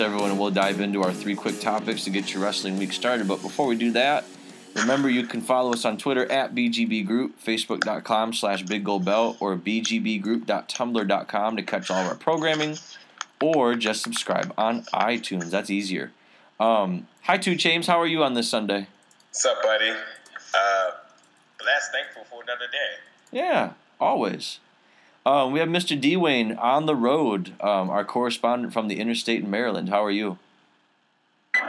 everyone and we'll dive into our three quick topics to get your wrestling week started. But before we do that, remember you can follow us on Twitter at BGB Group, Facebook.com slash Big Gold Belt, or BGBGroup.tumblr.com to catch all of our programming, or just subscribe on iTunes. That's easier. Um, hi, Two James. How are you on this Sunday? What's up, buddy? Uh, blessed, thankful for another day. Yeah, always. Um, we have Mr. D. Wayne on the road, um, our correspondent from the interstate in Maryland. How are you? I'm,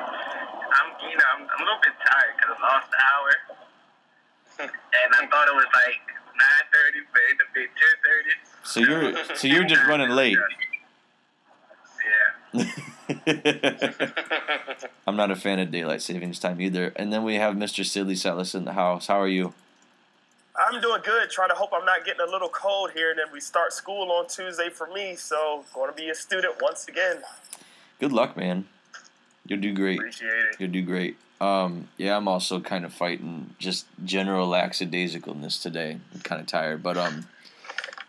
you know, I'm, I'm a little bit tired because I lost an hour, and I thought it was like nine thirty, but it ended up being ten thirty. So you're so you're just running late. Yeah. I'm not a fan of daylight savings time either. And then we have Mr. Sidley Sellis in the house. How are you? I'm doing good. Trying to hope I'm not getting a little cold here. And then we start school on Tuesday for me, so going to be a student once again. Good luck, man. You'll do great. Appreciate it. You'll do great. Um, yeah, I'm also kind of fighting just general lackadaisicalness today. I'm kind of tired, but um,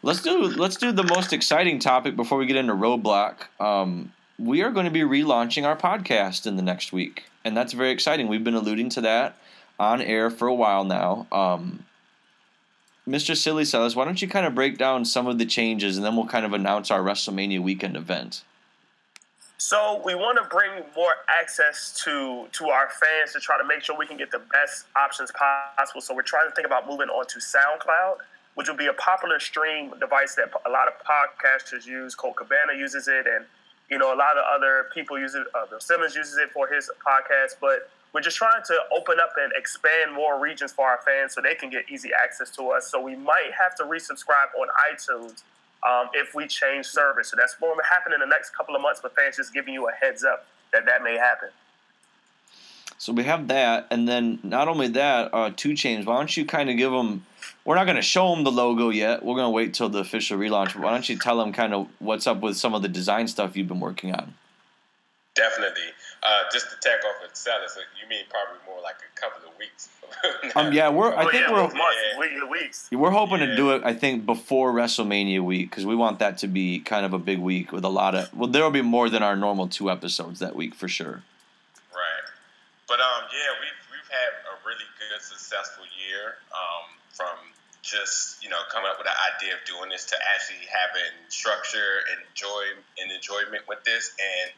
let's do let's do the most exciting topic before we get into roadblock. Um, we are going to be relaunching our podcast in the next week, and that's very exciting. We've been alluding to that on air for a while now. Um, Mr. Silly Sellers, why don't you kind of break down some of the changes, and then we'll kind of announce our WrestleMania weekend event. So we want to bring more access to to our fans to try to make sure we can get the best options possible. So we're trying to think about moving on to SoundCloud, which will be a popular stream device that a lot of podcasters use. Colt Cabana uses it, and you know a lot of other people use it. Uh, Bill Simmons uses it for his podcast, but we're just trying to open up and expand more regions for our fans so they can get easy access to us. So we might have to resubscribe on iTunes um, if we change service. So that's going to happen in the next couple of months, but fans just giving you a heads up that that may happen. So we have that, and then not only that, uh, Two Chains. Why don't you kind of give them? We're not going to show them the logo yet. We're going to wait till the official relaunch. Why don't you tell them kind of what's up with some of the design stuff you've been working on? Definitely. Uh, just to tack off with Salas, you mean probably more like a couple of weeks. Um, yeah, we're. I oh, think yeah, we're. months, Yeah. weeks. We're hoping to do it. I think before WrestleMania week because we want that to be kind of a big week with a lot of. Well, there will be more than our normal two episodes that week for sure. Right. But um, yeah, we've we've had a really good, successful year. Um, from just you know coming up with the idea of doing this to actually having structure and joy and enjoyment with this, and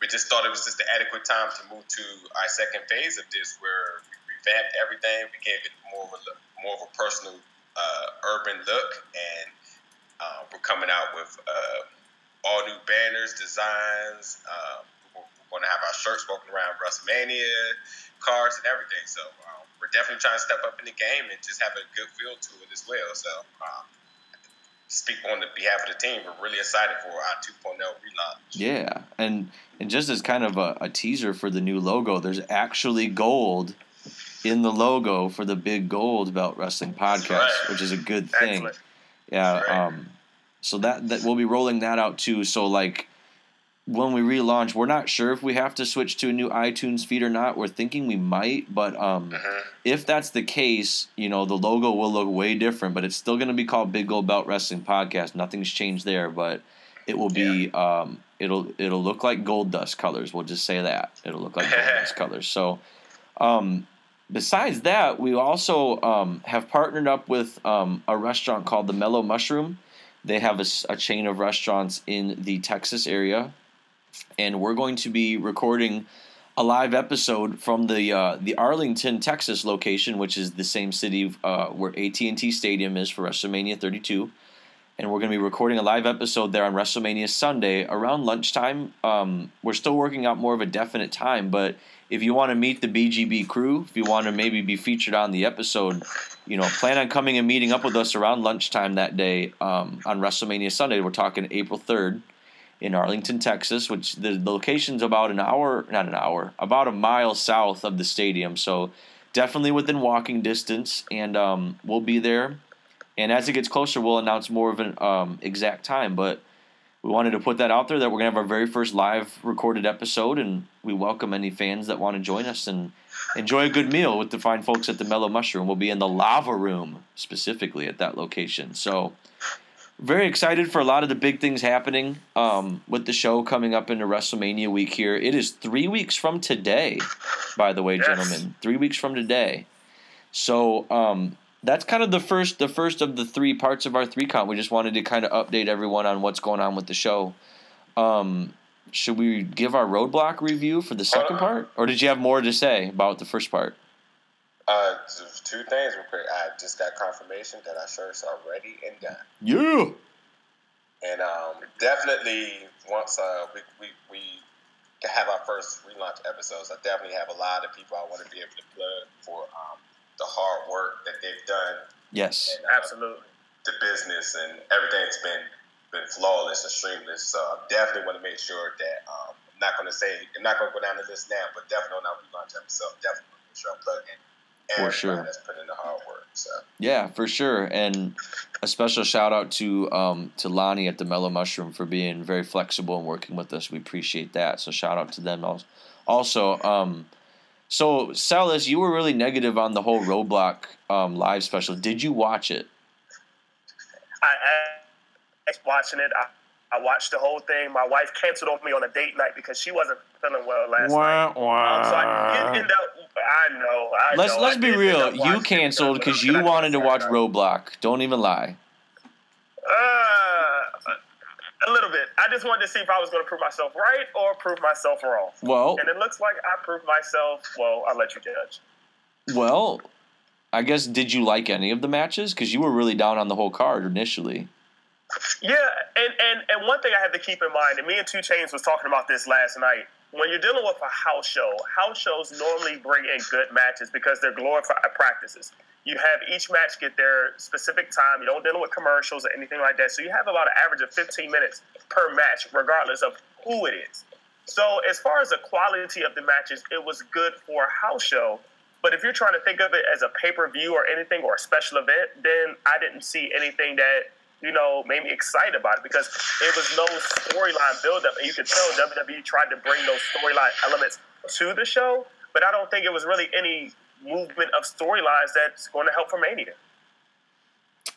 we just thought it was just the adequate time to move to our second phase of this, where we revamped everything, we gave it more of a look- more of a personal, uh, urban look, and uh, we're coming out with uh, all new banners, designs. Uh, we're, we're going to have our shirts walking around WrestleMania, cards, and everything. So um, we're definitely trying to step up in the game and just have a good feel to it as well. So um, speak on the behalf of the team, we're really excited for our 2.0 relaunch. Yeah, and and just as kind of a, a teaser for the new logo, there's actually gold in the logo for the Big Gold Belt Wrestling Podcast, right. which is a good thing. Excellent. Yeah. Right. Um, so that that we'll be rolling that out too. So like when we relaunch, we're not sure if we have to switch to a new iTunes feed or not. We're thinking we might, but um, Mhm. if that's the case, you know the logo will look way different, but it's still going to be called Big Gold Belt Wrestling Podcast. Nothing's changed there, but it will be um, it'll it'll look like gold dust colors. We'll just say that it'll look like gold dust colors. So. Um, besides that, we also um, have partnered up with um, a restaurant called the Mellow Mushroom. They have a chain of restaurants in the Texas area, and we're going to be recording a live episode from the uh, the Arlington, Texas location, which is the same city uh, where AT and T Stadium is for WrestleMania 32. And we're going to be recording a live episode there on WrestleMania Sunday around lunchtime. Um, we're still working out more of a definite time, but if you want to meet the BGB crew, if you want to maybe be featured on the episode, you know, plan on coming and meeting up with us around lunchtime that day um, on WrestleMania Sunday. We're talking April 3rd in Arlington, Texas, which the location's about an hour, not an hour, about a mile south of the stadium. So definitely within walking distance, and um, we'll be there. And as it gets closer, we'll announce more of an um, exact time. But we wanted to put that out there that we're gonna have our very first live recorded episode, and we welcome any fans that want to join us and enjoy a good meal with the fine folks at the Mellow Mushroom. We'll be in the lava room specifically at that location. So very excited for a lot of the big things happening um, with the show coming up into WrestleMania week here. It is three weeks from today, by the way, Yes. gentlemen. Three weeks from today. So um, that's kind of the first the first of the three parts of our three count. We just wanted to kind of update everyone on what's going on with the show. Um, should we give our roadblock review for the second part, or did you have more to say about the first part? Uh, two things real quick. I just got confirmation that our shirts are ready and done. Yeah. And um, definitely once uh, we, we, we have our first relaunch episodes, I definitely have a lot of people I want to be able to plug for um, the hard work that they've done Yes. and uh, Absolutely. the business and everything's been been flawless and streamless. So I definitely want to make sure that um, I'm not going to say I'm not going to go down the list now, but definitely on our relaunch episode, definitely want to make sure I'm plugging For sure. that's put in the hard work. So Yeah, for sure. And a special shout out to um, to Lonnie at the Mellow Mushroom for being very flexible and working with us. We appreciate that. So shout out to them als- also. Um, so Salas, you were really negative on the whole Roadblock um, live special. Did you watch it? I, I watching it. I, I watched the whole thing. My wife canceled on me on a date night because she wasn't feeling well last night. Um, so I did end up. I know. I Let's know, let's I be real. You canceled because you wanted to watch Roadblock. Don't even lie. Uh, a little bit. I just wanted to see if I was going to prove myself right or prove myself wrong. Well, And it looks like I proved myself. Well, I'll let you judge. well, I guess did you like any of the matches? Because you were really down on the whole card initially. Yeah, and, and and one thing I have to keep in mind, and me and Two Chains was talking about this last night. When you're dealing with a house show, house shows normally bring in good matches because they're glorified practices. You have each match get their specific time. You don't deal with commercials or anything like that. So you have about an average of 15 minutes per match, regardless of who it is. So as far as the quality of the matches, it was good for a house show. But if you're trying to think of it as a pay per view or anything or a special event, then I didn't see anything that you know made me excited about it because it was no storyline buildup. And you could tell WWE tried to bring those storyline elements to the show, but I don't think it was really any movement of storylines that's going to help for Mania.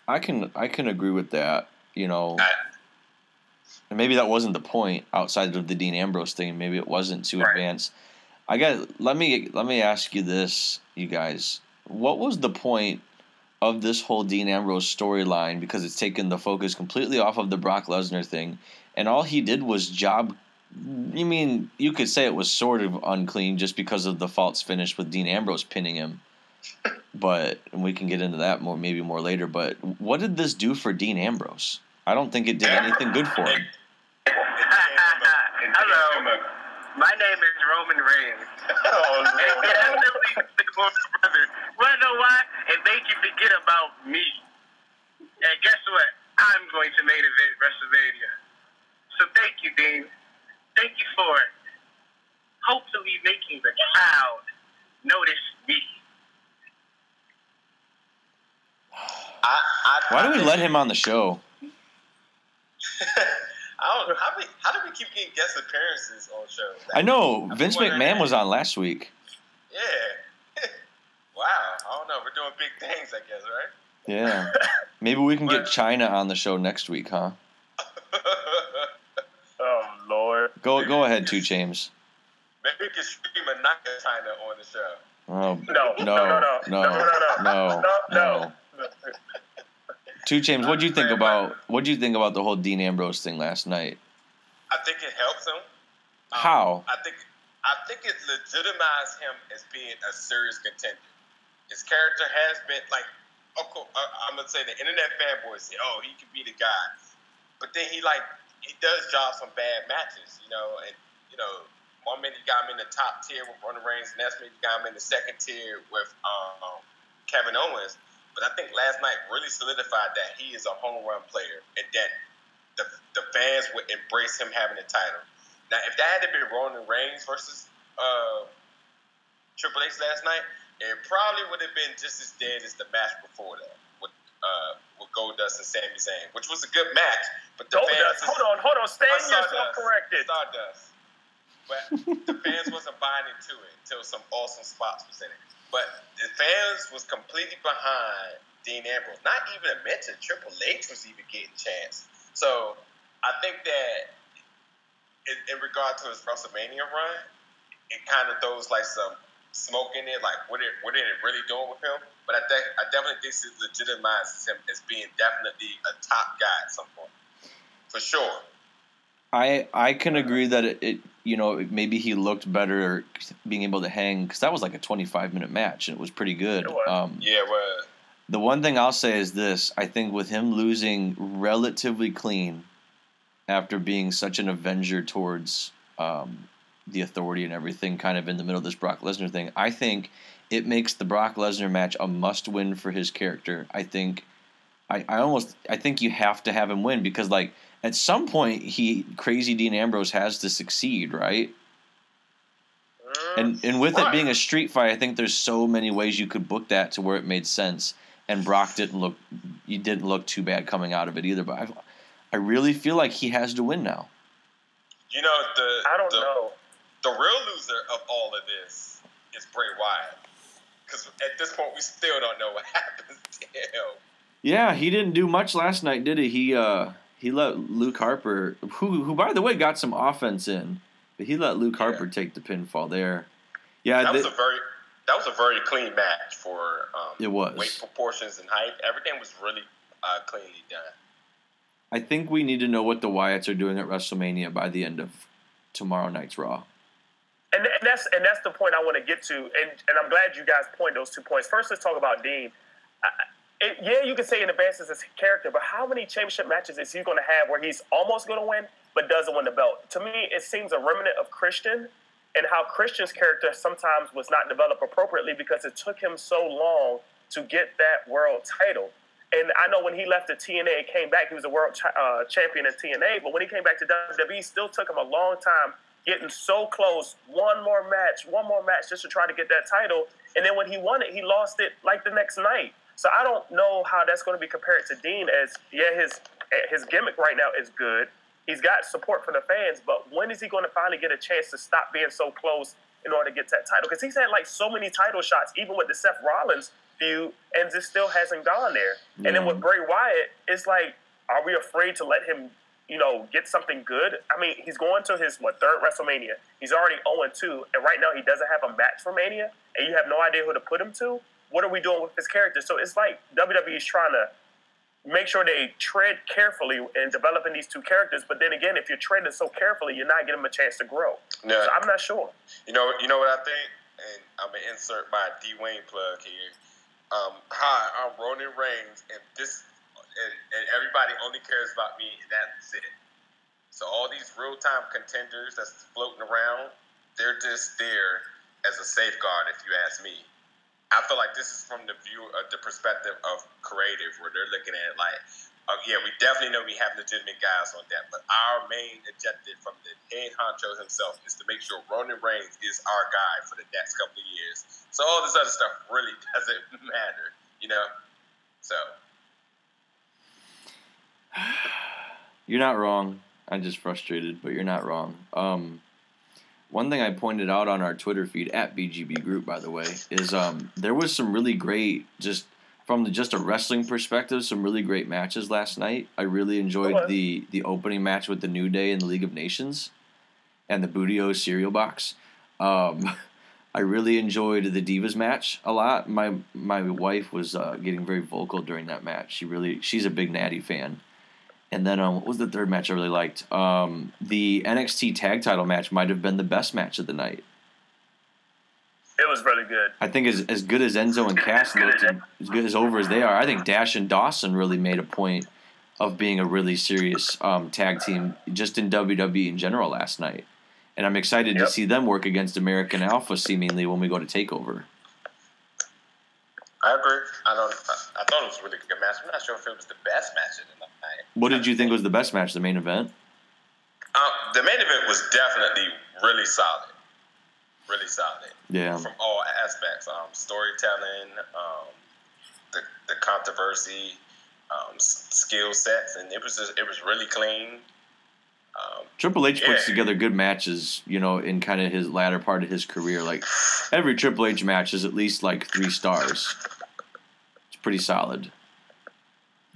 I can I can agree with that. You know, I, and maybe that wasn't the point outside of the Dean Ambrose thing. Maybe it wasn't too Right. advanced. I got let me let me ask you this, you guys. What was the point of this whole Dean Ambrose storyline? Because it's taken the focus completely off of the Brock Lesnar thing, and all he did was job. You mean you could say it was sort of unclean just because of the false finish with Dean Ambrose pinning him, but and we can get into that more maybe more later. But what did this do for Dean Ambrose? I don't think it did anything good for him. Hello. My name is Roman Reigns. oh, And Lord. definitely for my brother. Wanna know why? It made you forget about me. And guess what? I'm going to main event WrestleMania. So thank you, Dean. Thank you for hopefully making the crowd notice me. I, I, Why do we let him on the show? I don't. How, we, how do we keep getting guest appearances on shows? I know I'm Vince McMahon was on last week. Yeah. Wow. I don't know. We're doing big things, I guess, right? Yeah, maybe we can get Chyna on the show next week, huh? Oh Lord. Go go ahead, two James. Maybe we can stream a Naka China on the show. Oh No, no, no, no, no, no, no, no, no. Two James, what do you think about what do you think about the whole Dean Ambrose thing last night? I think it helps him. Um, How? I think I think it legitimized him as being a serious contender. His character has been like, of I- I'm gonna say the internet fanboys say, "Oh, he could be the guy," but then he like he does drop some bad matches, you know, and you know, one minute he got him in the top tier with Roman Reigns, and next minute he got him in the second tier with um, Kevin Owens. But I think last night really solidified that he is a home run player and that the, the fans would embrace him having the title. Now, if that had to be Roman Reigns versus uh, Triple H last night, it probably would have been just as dead as the match before that with uh, with Goldust and Sami Zayn, which was a good match. But the Goldust. fans Hold on, hold on. Stand yourself corrected. Stardust. But the fans wasn't buying into it until some awesome spots was in it. But the fans was completely behind Dean Ambrose. Not even a mention Triple H was even getting chance. So I think that in, in regard to his WrestleMania run, it kind of throws like some smoke in it, like what it what they really doing with him? But I think I definitely think it legitimizes him as being definitely a top guy at some point, for sure. I I can agree that it, it you know maybe he looked better being able to hang because that was like a 25 minute match and it was pretty good. It was. Um, Yeah, well, The one thing I'll say is this: I think with him losing relatively clean after being such an avenger towards um, the authority and everything, kind of in the middle of this Brock Lesnar thing, I think it makes the Brock Lesnar match a must-win for his character. I think, I, I almost, I think you have to have him win because, like, at some point, he crazy Dean Ambrose has to succeed, right? Mm. And and with it being a street fight, I think there's so many ways you could book that to where it made sense. And Brock didn't look, he didn't look too bad coming out of it either. But I, I really feel like he has to win now. you know the I don't the, know. The real loser of all of this is Bray Wyatt. Because at this point, we still don't know what happens to him. Yeah, he didn't do much last night, did he? He uh he let Luke Harper, who who by the way got some offense in, but he let Luke Harper take the pinfall there. Yeah, That was a very that was a very clean match for um, It was. weight proportions and height. Everything was really uh, cleanly done. I think we need to know what the Wyatts are doing at WrestleMania by the end of tomorrow night's Raw. And, and that's and that's the point I want to get to, and and I'm glad you guys point those two points. First, let's talk about Dean. I, it, yeah, you can say it advances his character, but how many championship matches is he going to have where he's almost going to win but doesn't win the belt? To me, it seems a remnant of Christian and how Christian's character sometimes was not developed appropriately because it took him so long to get that world title. And I know when he left the TNA and came back, he was a world cha- uh, champion in TNA. But when he came back to WWE, still took him a long time getting so close. One more match, one more match just to try to get that title. And then when he won it, he lost it like the next night. So I don't know how that's going to be compared to Dean. As yeah, his his gimmick right now is good. He's got support from the fans, but when is he going to finally get a chance to stop being so close in order to get that title? Because he's had like so many title shots, even with the Seth Rollins feud, and just still hasn't gone there. And then with Bray Wyatt, it's like, are we afraid to let him, you know, get something good? I mean, he's going to his what third WrestleMania. He's already 0 2, and right now he doesn't have a match for Mania, and you have no idea who to put him to. What are we doing with his character? So it's like WWE's trying to make sure they tread carefully in developing these two characters. But then again, if you're treading so carefully, you're not giving them a chance to grow. No, So I'm not sure. You know, you know what I think, and I'm gonna insert my D Wayne plug here. Um, hi, I'm Roman Reigns, and this, and, and everybody only cares about me, and that's it. So all these real time contenders that's floating around, they're just there as a safeguard, if you ask me. I feel like this is from the view, uh, the perspective of creative, where they're looking at it like, oh, yeah, we definitely know we have legitimate guys on that, but our main objective from the head honcho himself is to make sure Roman Reigns is our guy for the next couple of years. So all this other stuff really doesn't matter, you know. So You're not wrong. I'm just frustrated, but you're not wrong. Um, one thing I pointed out on our Twitter feed at BGB Group, by the way, is um, there was some really great, just from the, just a wrestling perspective, some really great matches last night. I really enjoyed the the opening match with the New Day in the League of Nations, and the Bootio cereal box. Um, I really enjoyed the Divas match a lot. My my wife was uh, getting very vocal during that match. She really she's a big Nattie fan. And then um, what was the third match I really liked? Um, the NXT Tag Title match might have been the best match of the night. It was really good. I think as as good as Enzo and Cass looked, and as good as over as they are, I think Dash and Dawson really made a point of being a really serious um, tag team just in WWE in general last night. And I'm excited to see them work against American Alpha seemingly when we go to Takeover. I agree. I don't. I, I thought it was a really good match. I'm not sure if it was the best match of the night. What did you think was the best match? The main event? Um, the main event was definitely really solid. Really solid. Yeah. from all aspects um, storytelling um, the, the controversy um, skill sets and it was just, it was really clean um, Triple H puts together good matches, you know, in kind of his latter part of his career. Like every Triple H match is at least like three stars. It's pretty solid.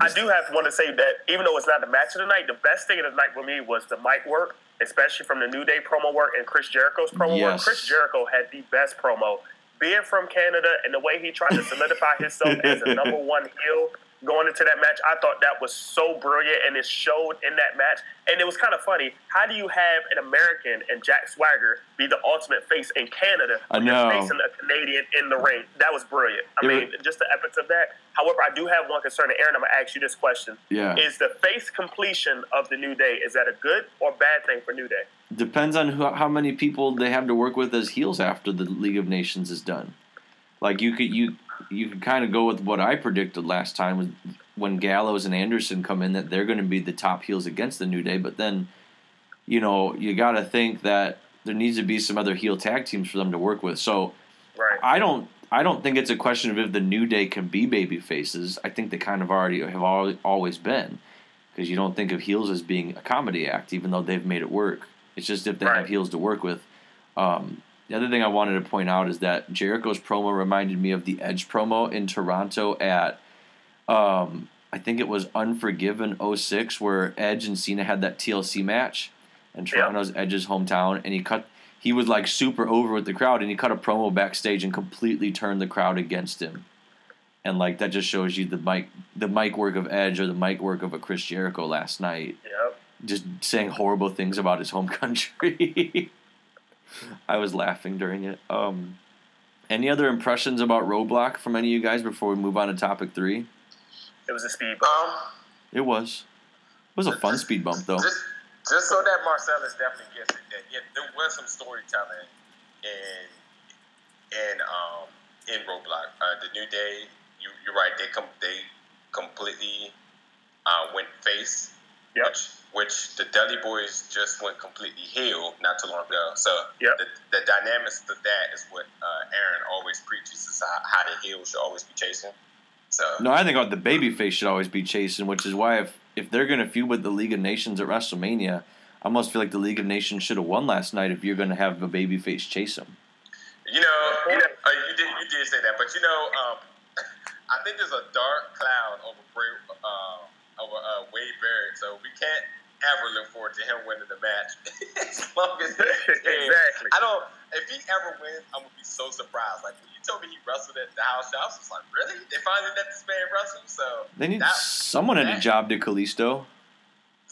I do have to want to say that even though it's not the match of the night, the best thing of the night for me was the mic work, especially from the New Day promo work and Chris Jericho's promo work. Yes. Chris Jericho had the best promo. Being from Canada and the way he tried to solidify himself as a number one heel going into that match, I thought that was so brilliant and it showed in that match. And it was kind of funny. How do you have an American and Jack Swagger be the ultimate face in Canada? I when you're. Facing a Canadian in the ring. That was brilliant. I It mean, was- just the epics of that. However, I do have one concern. And Aaron, I'm going to ask you this question. Yeah. Is the face completion of the New Day, is that a good or bad thing for New Day? Depends on who, how many people they have to work with as heels after the League of Nations is done. Like you could you you could kind of go with what I predicted last time with- when Gallows and Anderson come in that they're going to be the top heels against the New Day, but then you know you got to think that there needs to be some other heel tag teams for them to work with. So Right. I don't I don't think it's a question of if the New Day can be baby faces. I think they kind of already have al- always been because you don't think of heels as being a comedy act, even though they've made it work. It's just if they Right. have heels to work with. Um, the other thing I wanted to point out is that Jericho's promo reminded me of the Edge promo in Toronto at um, I think it was Unforgiven 06 where Edge and Cena had that TLC match in Yeah. Toronto's Edge's hometown and he cut he was like super over with the crowd and he cut a promo backstage and completely turned the crowd against him. And like that just shows you the mic the mic work of Edge or the mic work of a Chris Jericho last night Yep. just saying horrible things about his home country. I was laughing during it. Um, any other impressions about Roadblock from any of you guys before we move on to topic three? It was a speed bump. Um, It was. It was a fun speed bump though. just just so that Marcellus definitely gets it, that yeah, there was some storytelling in in um in Roadblock. Uh, the New Day, you you're right. They come they completely uh, went face, Yep. which which the Dudley Boyz just went completely heel not too long ago. So Yep. the, the dynamics of that is what uh, Aaron always preaches is how, how the heel should always be chasing. So No, I think the baby face should always be chasing, which is why if if they're gonna feud with the League of Nations at WrestleMania, I almost feel like the League of Nations should have won last night if you're gonna have a baby face chase them. You know, you, know, uh, you did you did say that, but you know, um, I think there's a dark cloud over Bray, uh, Wade Barrett, so we can't ever look forward to him winning the match as long as. Exactly. I don't. If he ever wins, I'm gonna be so surprised. Like when you told me he wrestled at the house show, I was just like, really? They finally let this man wrestle? So They need that- someone had a job to Kalisto.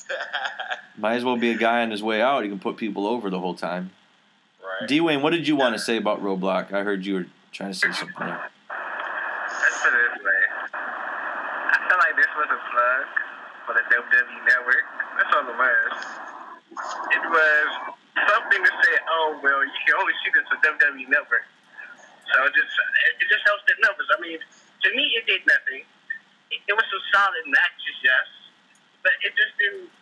Might as well be a guy on his way out. He can put people over the whole time. right. D Wayne, what did you want to say about Roadblock? I heard you were trying to say something. Let's put it this way. I feel like this was a plug for the WWE Network. That's all it was. It was something to say, oh, well, you can only see this on WWE Network. So it just, it just helps the numbers. I mean, to me, it did nothing. It, it was some solid matches, yes. But it just didn't.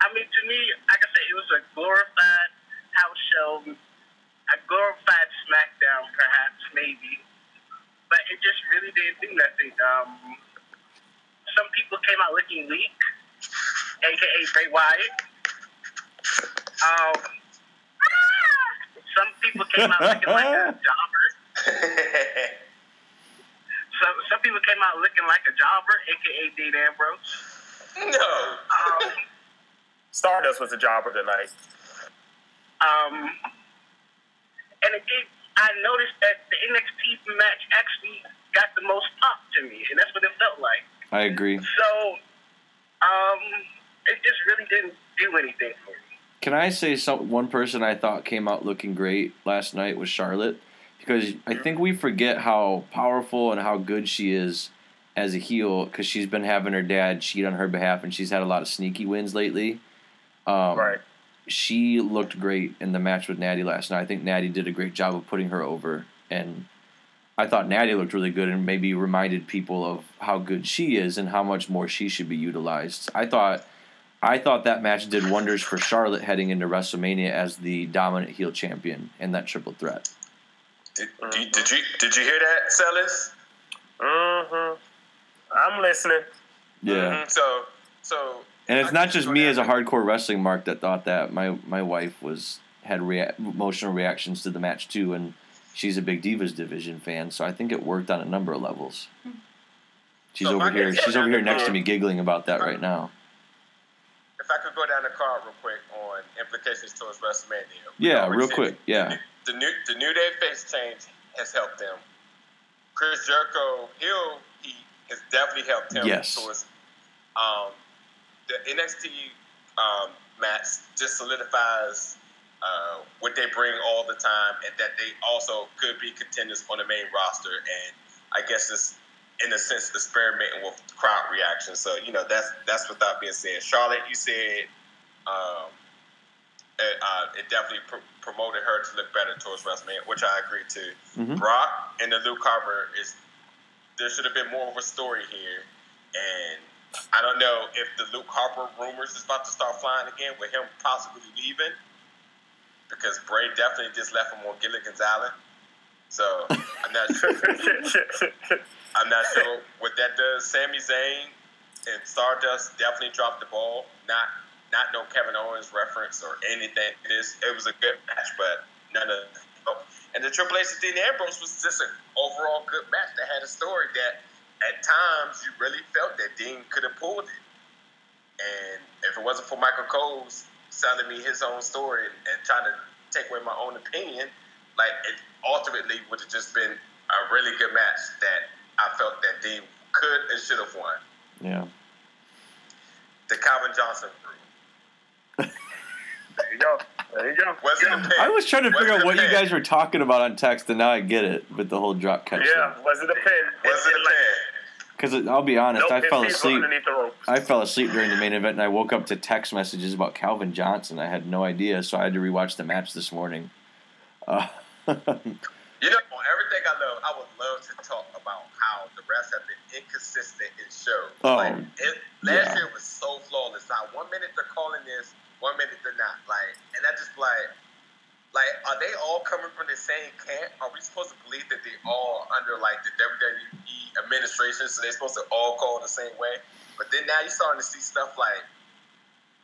I mean, to me, like I said, it was a glorified house show, a glorified SmackDown, perhaps, maybe but it just really didn't do nothing. Um, some people came out looking weak, aka Bray Wyatt. Um, some people came out looking like a jobber. Some some people came out looking like a jobber, aka Dean Ambrose. no. Um, Stardust was a jobber tonight. um, and again, I noticed that the NXT match actually got the most pop to me, and that's what it felt like. I agree. So, um, it just really didn't do anything for me. Can I say some one person I thought came out looking great last night was Charlotte because I think we forget how powerful and how good she is as a heel because she's been having her dad cheat on her behalf and she's had a lot of sneaky wins lately. Um, right. She looked great in the match with Nattie last night. I think Nattie did a great job of putting her over and I thought Nattie looked really good and maybe reminded people of how good she is and how much more she should be utilized. I thought I thought that match did wonders for Charlotte heading into WrestleMania as the dominant heel champion in that triple threat. Did, did, did you did you hear that, Celis? Mm-hmm. I'm listening. Mhm. So so And it's I not just me as a hardcore wrestling mark that thought that. My my wife was had rea- emotional reactions to the match too, and she's a big Divas division fan, so I think it worked on a number of levels. She's So over here. She's over here next to me, giggling about that right now. If I could go down the card real quick on implications towards WrestleMania. Yeah, real said quick. Yeah. The new the new day face change has helped them. Chris Jericho heel he has definitely helped him Yes. towards um, the NXT um, match just solidifies uh, what they bring all the time and that they also could be contenders on the main roster and I guess it's in a sense experimenting with crowd reaction. So, you know, that's that's without being said. Charlotte, you said um, it, uh, it definitely pr- promoted her to look better towards WrestleMania, which I agree to. Mhm. Brock and the Luke Harper is there should have been more of a story here, and I don't know if the Luke Harper rumors is about to start flying again with him possibly leaving because Bray definitely just left him on Gilligan's Island. So I'm not sure. I'm not sure what that does. Sami Zayn and Stardust definitely dropped the ball. Not not no Kevin Owens reference or anything. It was a good match, but none of oh. and the Triple H and Dean Ambrose was just an overall good match that had a story that at times you really felt that Dean could have pulled it. And if it wasn't for Michael Cole's selling me his own story and, and trying to take away my own opinion, like it ultimately would have just been a really good match that I felt that Dean could and should have won. Yeah. The Calvin Johnson crew. There you go. There you go. Was it a pin? I was trying to Was figure out a what you guys were talking about on text, and now I get it with the whole drop catch. Yeah, was it a pin? Was it a pin? Because I'll be honest, Nope, I fell asleep. underneath the ropes. I fell asleep during the main event, and I woke up to text messages about Calvin Johnson. I had no idea, so I had to rewatch the match this morning. Uh, You know, on everything I love, I would love to talk about how the refs have been inconsistent in shows. Oh, like, it, last yeah. year was so flawless. Now, one minute they're calling this, one minute they're not. Like, and I just like, like, are they all coming from the same camp? Are we supposed to believe that they all under like the WWE administration, so they're supposed to all call the same way? But then now you're starting to see stuff like,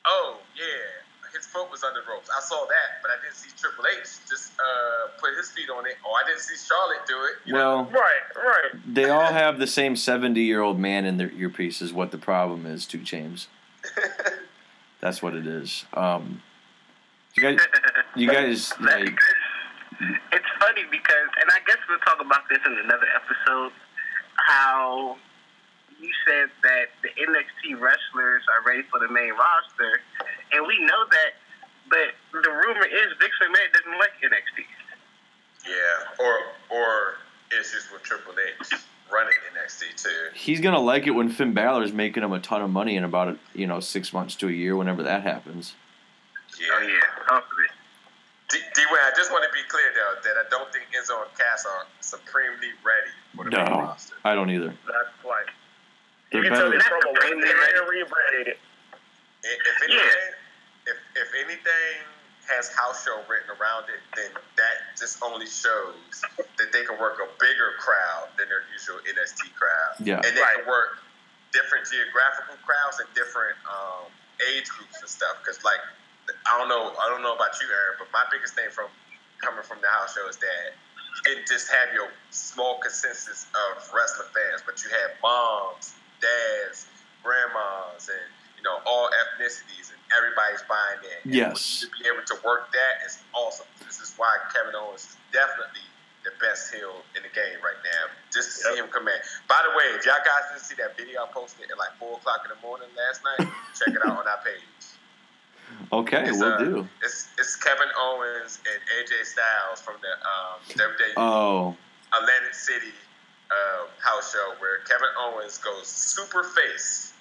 oh yeah, his foot was under the ropes. I saw that, but I didn't see Triple H just uh, put his feet on it, or I didn't see Charlotte do it. You know? well, Right, right. they all have the same seventy-year-old man in their earpiece. Is what the problem is, two James. That's what it is. Um, you guys, you guys, like, it's funny because, and I guess we'll talk about this in another episode. How you said that the NXT wrestlers are ready for the main roster, and we know that. But the rumor is Vince McMahon doesn't like NXT. yeah, or or issues with Triple H running NXT too. he's gonna like it when Finn Balor's making him a ton of money in about you know six months to a year, whenever that happens. Yeah. Oh yeah, hopefully. D, D Wayne, I just want to be clear though that I don't think Enzo are supremely ready for the main No, roster. I don't either. That's why. They're You can tell better. this promo was very rebranded. If, if anything, if if anything has house show written around it, then that just only shows that they can work a bigger crowd than their usual NXT crowd. Yeah. and they Right. can work different geographical crowds and different um, age groups and stuff. Because like, I don't know, I don't know about you, Aaron, but my biggest thing from coming from the house show is that you didn't just have your small consensus of wrestling fans, but you have moms, dads, grandmas, and you know all ethnicities, and everybody's buying in. And Yes. to be able to work that is awesome. This is why Kevin Owens is definitely the best heel in the game right now. Just to see him come in. By the way, if y'all guys didn't see that video I posted at like four o'clock in the morning last night, check it out on our page. Okay, It's, we'll uh, do. It's it's Kevin Owens and AJ Styles from the um, WWE Oh, Atlantic City uh, house show where Kevin Owens goes super face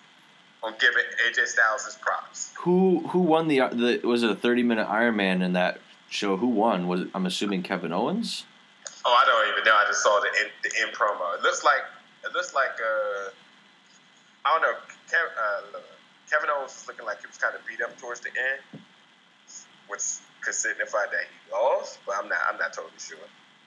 on giving AJ Styles his props. who who won the the was it a thirty minute Iron Man in that show? Who won? Was it, I'm assuming Kevin Owens. Oh, I don't even know. I just saw the in, the in promo. It looks like it looks like uh, I don't know. Kev, uh, Kevin Owens was looking like he was kind of beat up towards the end, which could signify that he lost. But I'm not. I'm not totally sure.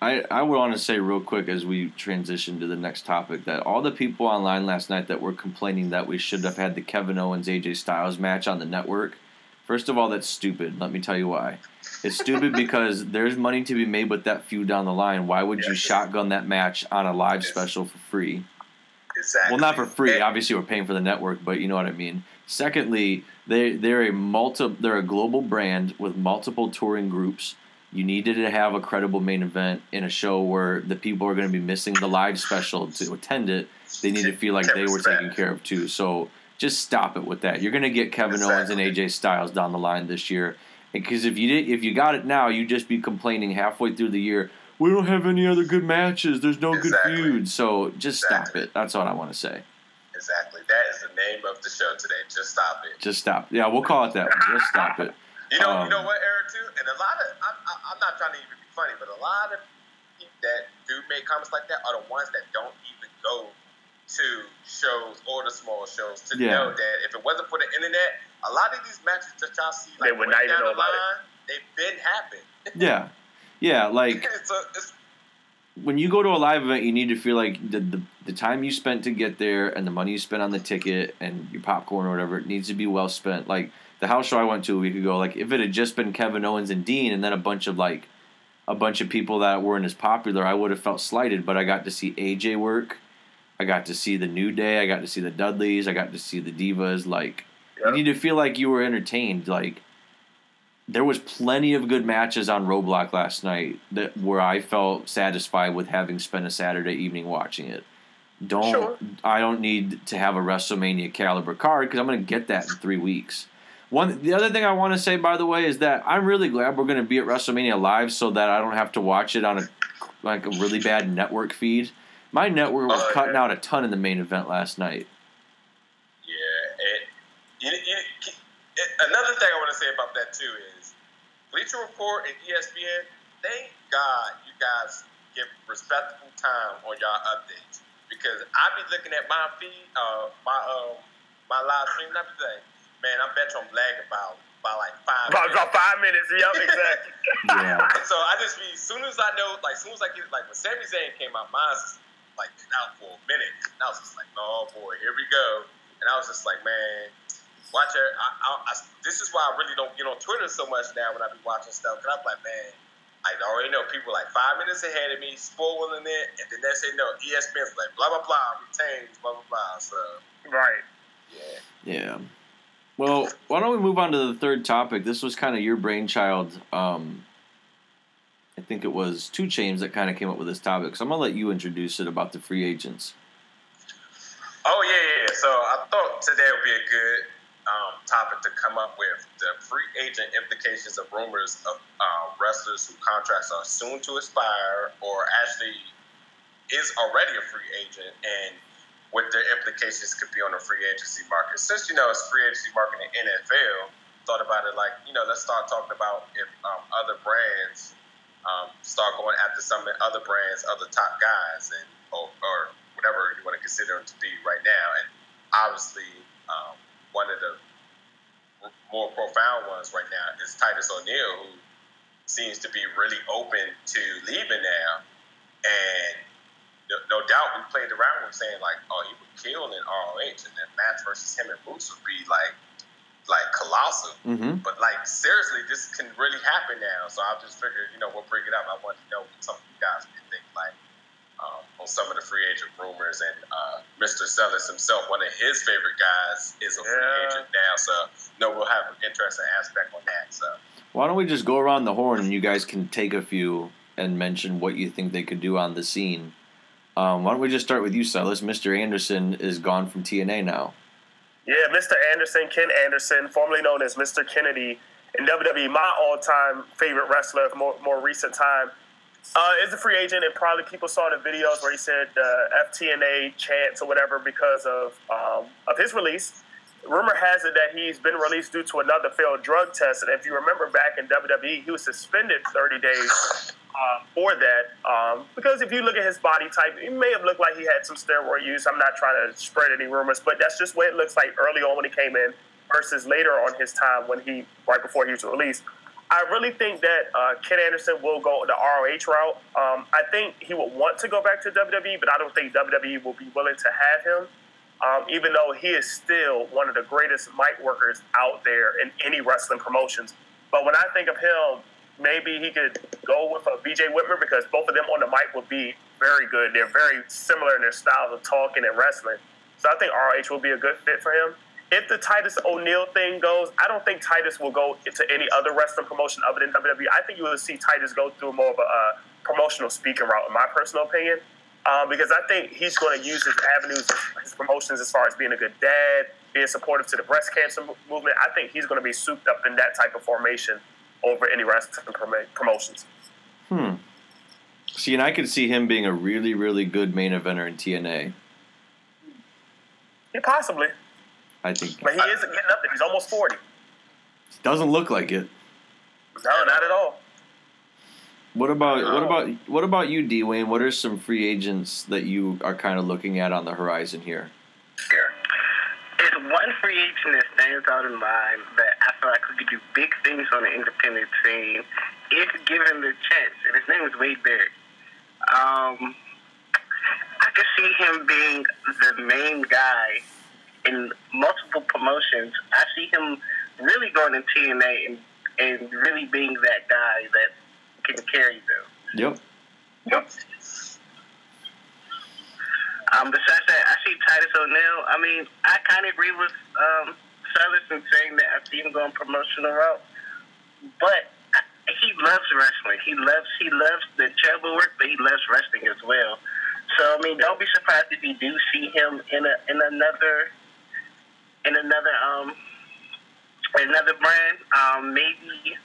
I, I would want to say real quick as we transition to the next topic that all the people online last night that were complaining that we should have had the Kevin Owens AJ Styles match on the network. First of all, that's stupid. Let me tell you why. It's stupid because there's money to be made with that feud down the line. Why would you shotgun that match on a live Yes. special for free? Exactly. Well, not for free. Obviously, we're paying for the network, but you know what I mean. Secondly, they they're a multi they're a global brand with multiple touring groups. You needed to have a credible main event in a show where the people are going to be missing the live special to attend it. They need to feel like they were taken care of too. So just stop it with that. You're going to get Kevin Owens and AJ Styles down the line this year. Because if you did, if you got it now, you'd just be complaining halfway through the year. We don't have any other good matches. There's no Exactly. good feuds. So just stop it. That's what I want to say. Exactly. That is the name of the show today. Just stop it. Just stop. Yeah, we'll call it that. Just stop it. You know, Um, you know what, Eric, too? And a lot of, I'm, I- I'm not trying to even be funny, but a lot of people that do make comments like that are the ones that don't even go to shows or the small shows to Yeah. know that if it wasn't for the internet, a lot of these matches that y'all see, like, They would way not even down know the about it. line, they've been happening. Yeah, yeah. Like it's a, it's, when you go to a live event, you need to feel like the, the the time you spent to get there and the money you spent on the ticket and your popcorn or whatever it needs to be well spent. Like the house show I went to a week ago, like if it had just been Kevin Owens and Dean and then a bunch of like a bunch of people that weren't as popular, I would have felt slighted. But I got to see AJ work. I got to see the New Day. I got to see the Dudleys. I got to see the Divas. Like you need to feel like you were entertained. Like there was plenty of good matches on Roadblock last night that where I felt satisfied with having spent a Saturday evening watching it. Don't Sure. I don't need to have a WrestleMania caliber card because I'm going to get that in three weeks. One the other thing I want to say by the way is that I'm really glad we're going to be at WrestleMania live so that I don't have to watch it on a like a really bad network feed. My network was Oh, cutting yeah. out a ton in the main event last night. yeah. You, you, it, another thing I want to say about that, too, is Bleacher Report and ESPN, thank God you guys give respectable time on y'all updates. Because I be looking at my feed, uh, my um, my live stream, and I be like, man, I bet you I'm lagging about by like five. About, minutes. about five minutes. Yep, exactly. Yeah. And so I just be as soon as I know, like as soon as I get like when Sami Zayn came out, mine's like been out for a minute. And I was just like, oh boy, here we go. And I was just like, man, watch it. I, I, I, this is why I really don't get on Twitter so much now when I be watching stuff. Cause I'm like, man, I already know people like five minutes ahead of me, spoiling it, and then they say no. ESPN's like blah blah blah retains blah blah blah. So right. yeah, Yeah. Well, why don't we move on to the third topic? This was kind of your brainchild. Um, I think it was Two Chains that kind of came up with this topic. So I'm gonna let you introduce it about the free agents. Oh yeah, yeah. yeah. So I thought today would be a good um, topic to come up with the free agent implications of rumors of uh, wrestlers whose contracts are soon to expire or actually is already a free agent and what their implications could be on the free agency market. Since you know it's free agency market in NFL, thought about it like you know let's start talking about if um, other brands um, start going after some other brands, other top guys, and or, or whatever you want to consider them to be right now. And obviously, um, one of the more profound ones right now is Titus O'Neil, who seems to be really open to leaving now. And no, no doubt, we played around with saying like, oh, he would kill in ROH, and then match versus him and Moose would be like, like colossal. Mm-hmm. But like seriously, this can really happen now. So I just figured, you know, we'll bring it up. I want to know what some of you guys may think like on some of the free agent rumors. And uh, Mr. Sellers himself, one of his favorite guys, is a free agent now. So no, we'll have an interesting aspect on that. So Why don't we just go around the horn and you guys can take a few and mention what you think they could do on the scene. Um, why don't we just start with you, Silas? Mr. Anderson is gone from TNA now. Yeah, Mr. Anderson, Ken Anderson, formerly known as Mr. Kennedy in WWE, my all-time favorite wrestler of more, more recent time, uh, is a free agent. And probably people saw the videos where he said uh, FTNA chants or whatever because of um, of his release. Rumor has it that he's been released due to another failed drug test. And if you remember back in WWE, he was suspended 30 days uh, for that. Um, because if you look at his body type, it may have looked like he had some steroid use. I'm not trying to spread any rumors, but that's just what it looks like early on when he came in versus later on his time when he, right before he was released. I really think that uh, Ken Anderson will go the ROH route. Um, I think he would want to go back to WWE, but I don't think WWE will be willing to have him um, even though he is still one of the greatest mic workers out there in any wrestling promotions. But when I think of him, maybe he could go with a BJ Whitmer because both of them on the mic would be very good. They're very similar in their styles of talking and wrestling. So I think ROH will be a good fit for him. If the Titus O'Neil thing goes, I don't think Titus will go into any other wrestling promotion other than WWE. I think you will see Titus go through more of a uh, promotional speaking route, in my personal opinion, um, because I think he's going to use his avenues, his promotions, as far as being a good dad, being supportive to the breast cancer movement. I think he's going to be souped up in that type of formation over any wrestling promotions. Hmm. See, and I could see him being a really, really good main eventer in TNA. Yeah, possibly. I think. But he isn't getting up there. He's almost 40. Doesn't look like it. No, not at all. What about what about what about you, Dwayne? What are some free agents that you are kind of looking at on the horizon here? Sure. There's one free agent that stands out in mind that I feel like could do big things on the independent scene if given the chance, and his name is Wade Barrett. Um, I could see him being the main guy in multiple promotions. I see him really going in TNA and, and really being that guy that can carry them. Yep. Yep. Um, besides that, I see Titus O'Neil. I mean, I kind of agree with um, Silas in saying that I see him going promotional route, but he loves wrestling. He loves he loves the travel work, but he loves wrestling as well. So I mean, don't be surprised if you do see him in a in another in another um another brand. Um, maybe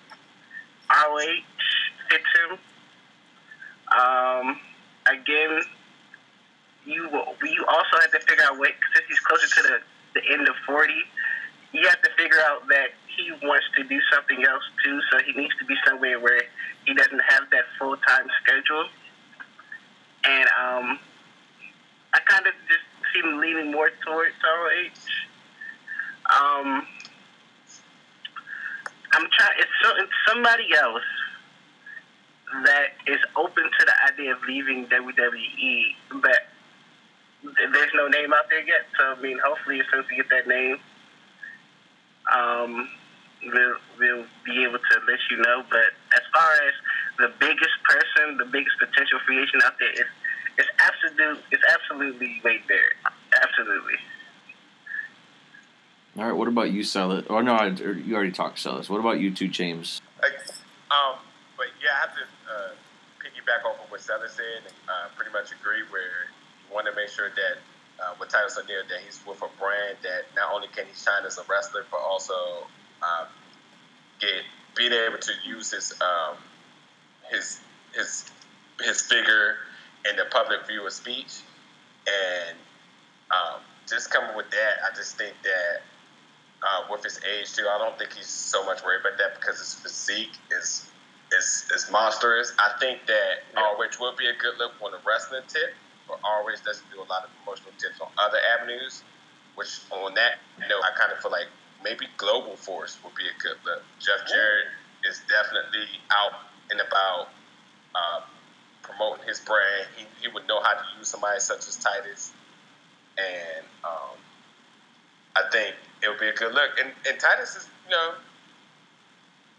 ROH fits him. Um, again, you you also have to figure out what since he's closer to the, the end of forty, you have to figure out that he wants to do something else too. So he needs to be somewhere where he doesn't have that full time schedule. And um, I kind of just see him leaning more towards ROH. Um, I'm trying. It's, so, it's somebody else that is open to the idea of leaving WWE, but there's no name out there yet. So I mean, hopefully, as soon as we get that name, um, we'll we'll be able to let you know. But as far as the biggest person, the biggest potential agent out there is it's absolute it's absolutely Wade Barrett. Absolutely. All right. What about you, Silas? Oh no, you already talked, Silas. What about you two, James? Um, but yeah, I have to uh, piggyback off of what Silas said and uh, pretty much agree. Where you want to make sure that uh, with Titus O'Neil that he's with a brand that not only can he shine as a wrestler, but also um, get being able to use his um, his his his figure in the public view of speech, and um, just coming with that, I just think that uh, with his age too. I don't think he's so much worried about that because his physique is is is monstrous. I think that yeah. would be a good look on the wrestling tip, but always doesn't do a lot of promotional tips on other avenues. Which on that note, I kind of feel like maybe Global Force would be a good look. Jeff Jarrett is definitely out and about uh, promoting his brand. He, he would know how to use somebody such as Titus, and um, I think it would be a good look. And, and Titus is, you know,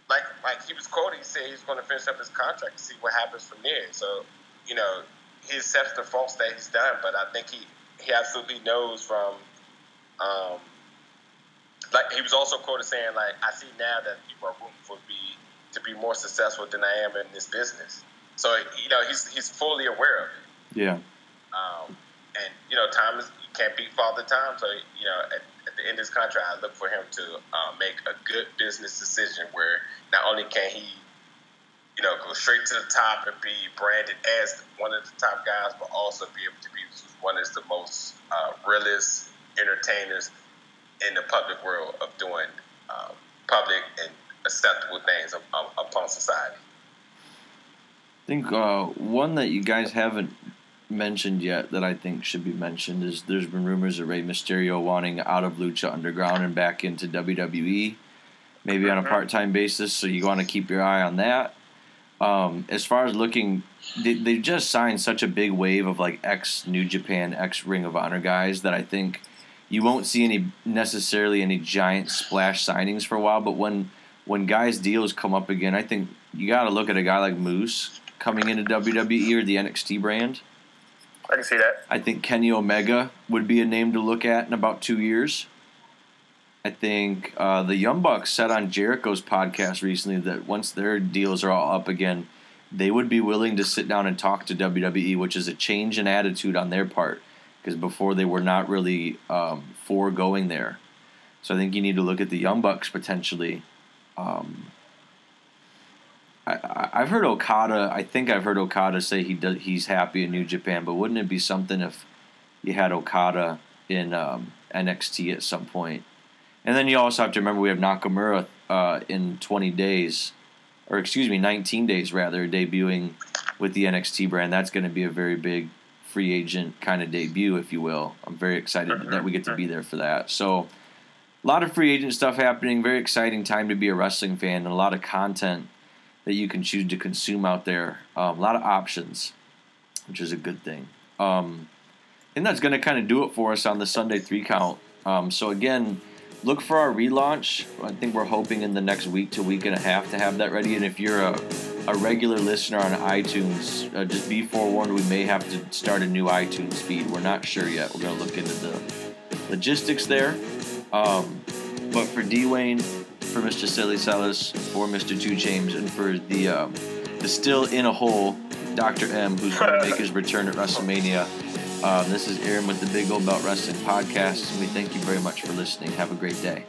like like he was quoted, he said he's going to finish up his contract and see what happens from there. So, you know, he accepts the faults that he's done, but I think he, he absolutely knows from, um, like he was also quoted saying like, I see now that people are rooting for me to be more successful than I am in this business. So you know he's he's fully aware of it. Yeah. Um, and you know, time is you can't beat father time. So you know, at, at the end of his contract, I look for him to uh, make a good business decision where not only can he, you know, go straight to the top and be branded as one of the top guys, but also be able to be one of the most uh, realest entertainers in the public world of doing um, public and acceptable things upon society. I think uh, one that you guys haven't mentioned yet that I think should be mentioned is there's been rumors of Rey Mysterio wanting out of Lucha Underground and back into WWE, maybe on a part time basis. So you want to keep your eye on that. Um, as far as looking, they, they just signed such a big wave of like ex New Japan, ex Ring of Honor guys that I think you won't see any necessarily any giant splash signings for a while. But when when guys' deals come up again, I think you got to look at a guy like Moose coming into WWE or the NXT brand I can see that. I think Kenny Omega would be a name to look at in about two years. I think uh, the Young Bucks said on Jericho's podcast recently that once their deals are all up again, they would be willing to sit down and talk to WWE, which is a change in attitude on their part because before they were not really um, for going there. So I think you need to look at the Young Bucks potentially. Um, I, I've heard Okada. I think I've heard Okada say he does, he's happy in New Japan, but wouldn't it be something if you had Okada in um, NXT at some point? And then you also have to remember we have Nakamura uh, in 20 days, or excuse me, 19 days rather, debuting with the NXT brand. That's going to be a very big free agent kind of debut, if you will. I'm very excited that we get to be there for that. So, a lot of free agent stuff happening. Very exciting time to be a wrestling fan, and a lot of content that you can choose to consume out there. Um, a lot of options, which is a good thing. Um, and that's going to kind of do it for us on the Sunday three count. Um, so again, look for our relaunch. I think we're hoping in the next week to week and a half to have that ready. And if you're a, a regular listener on iTunes, uh, just be forewarned, we may have to start a new iTunes feed. We're not sure yet. We're going to look into the logistics there. Um, but for Dwayne, for Mr. Silly Celis, for Mr. Two James, and for the um, the still in a hole Dr. M, who's going to make his return at WrestleMania. Um, this is Aaron with the Big Old Belt Wrestling Podcast, and we thank you very much for listening. Have a great day.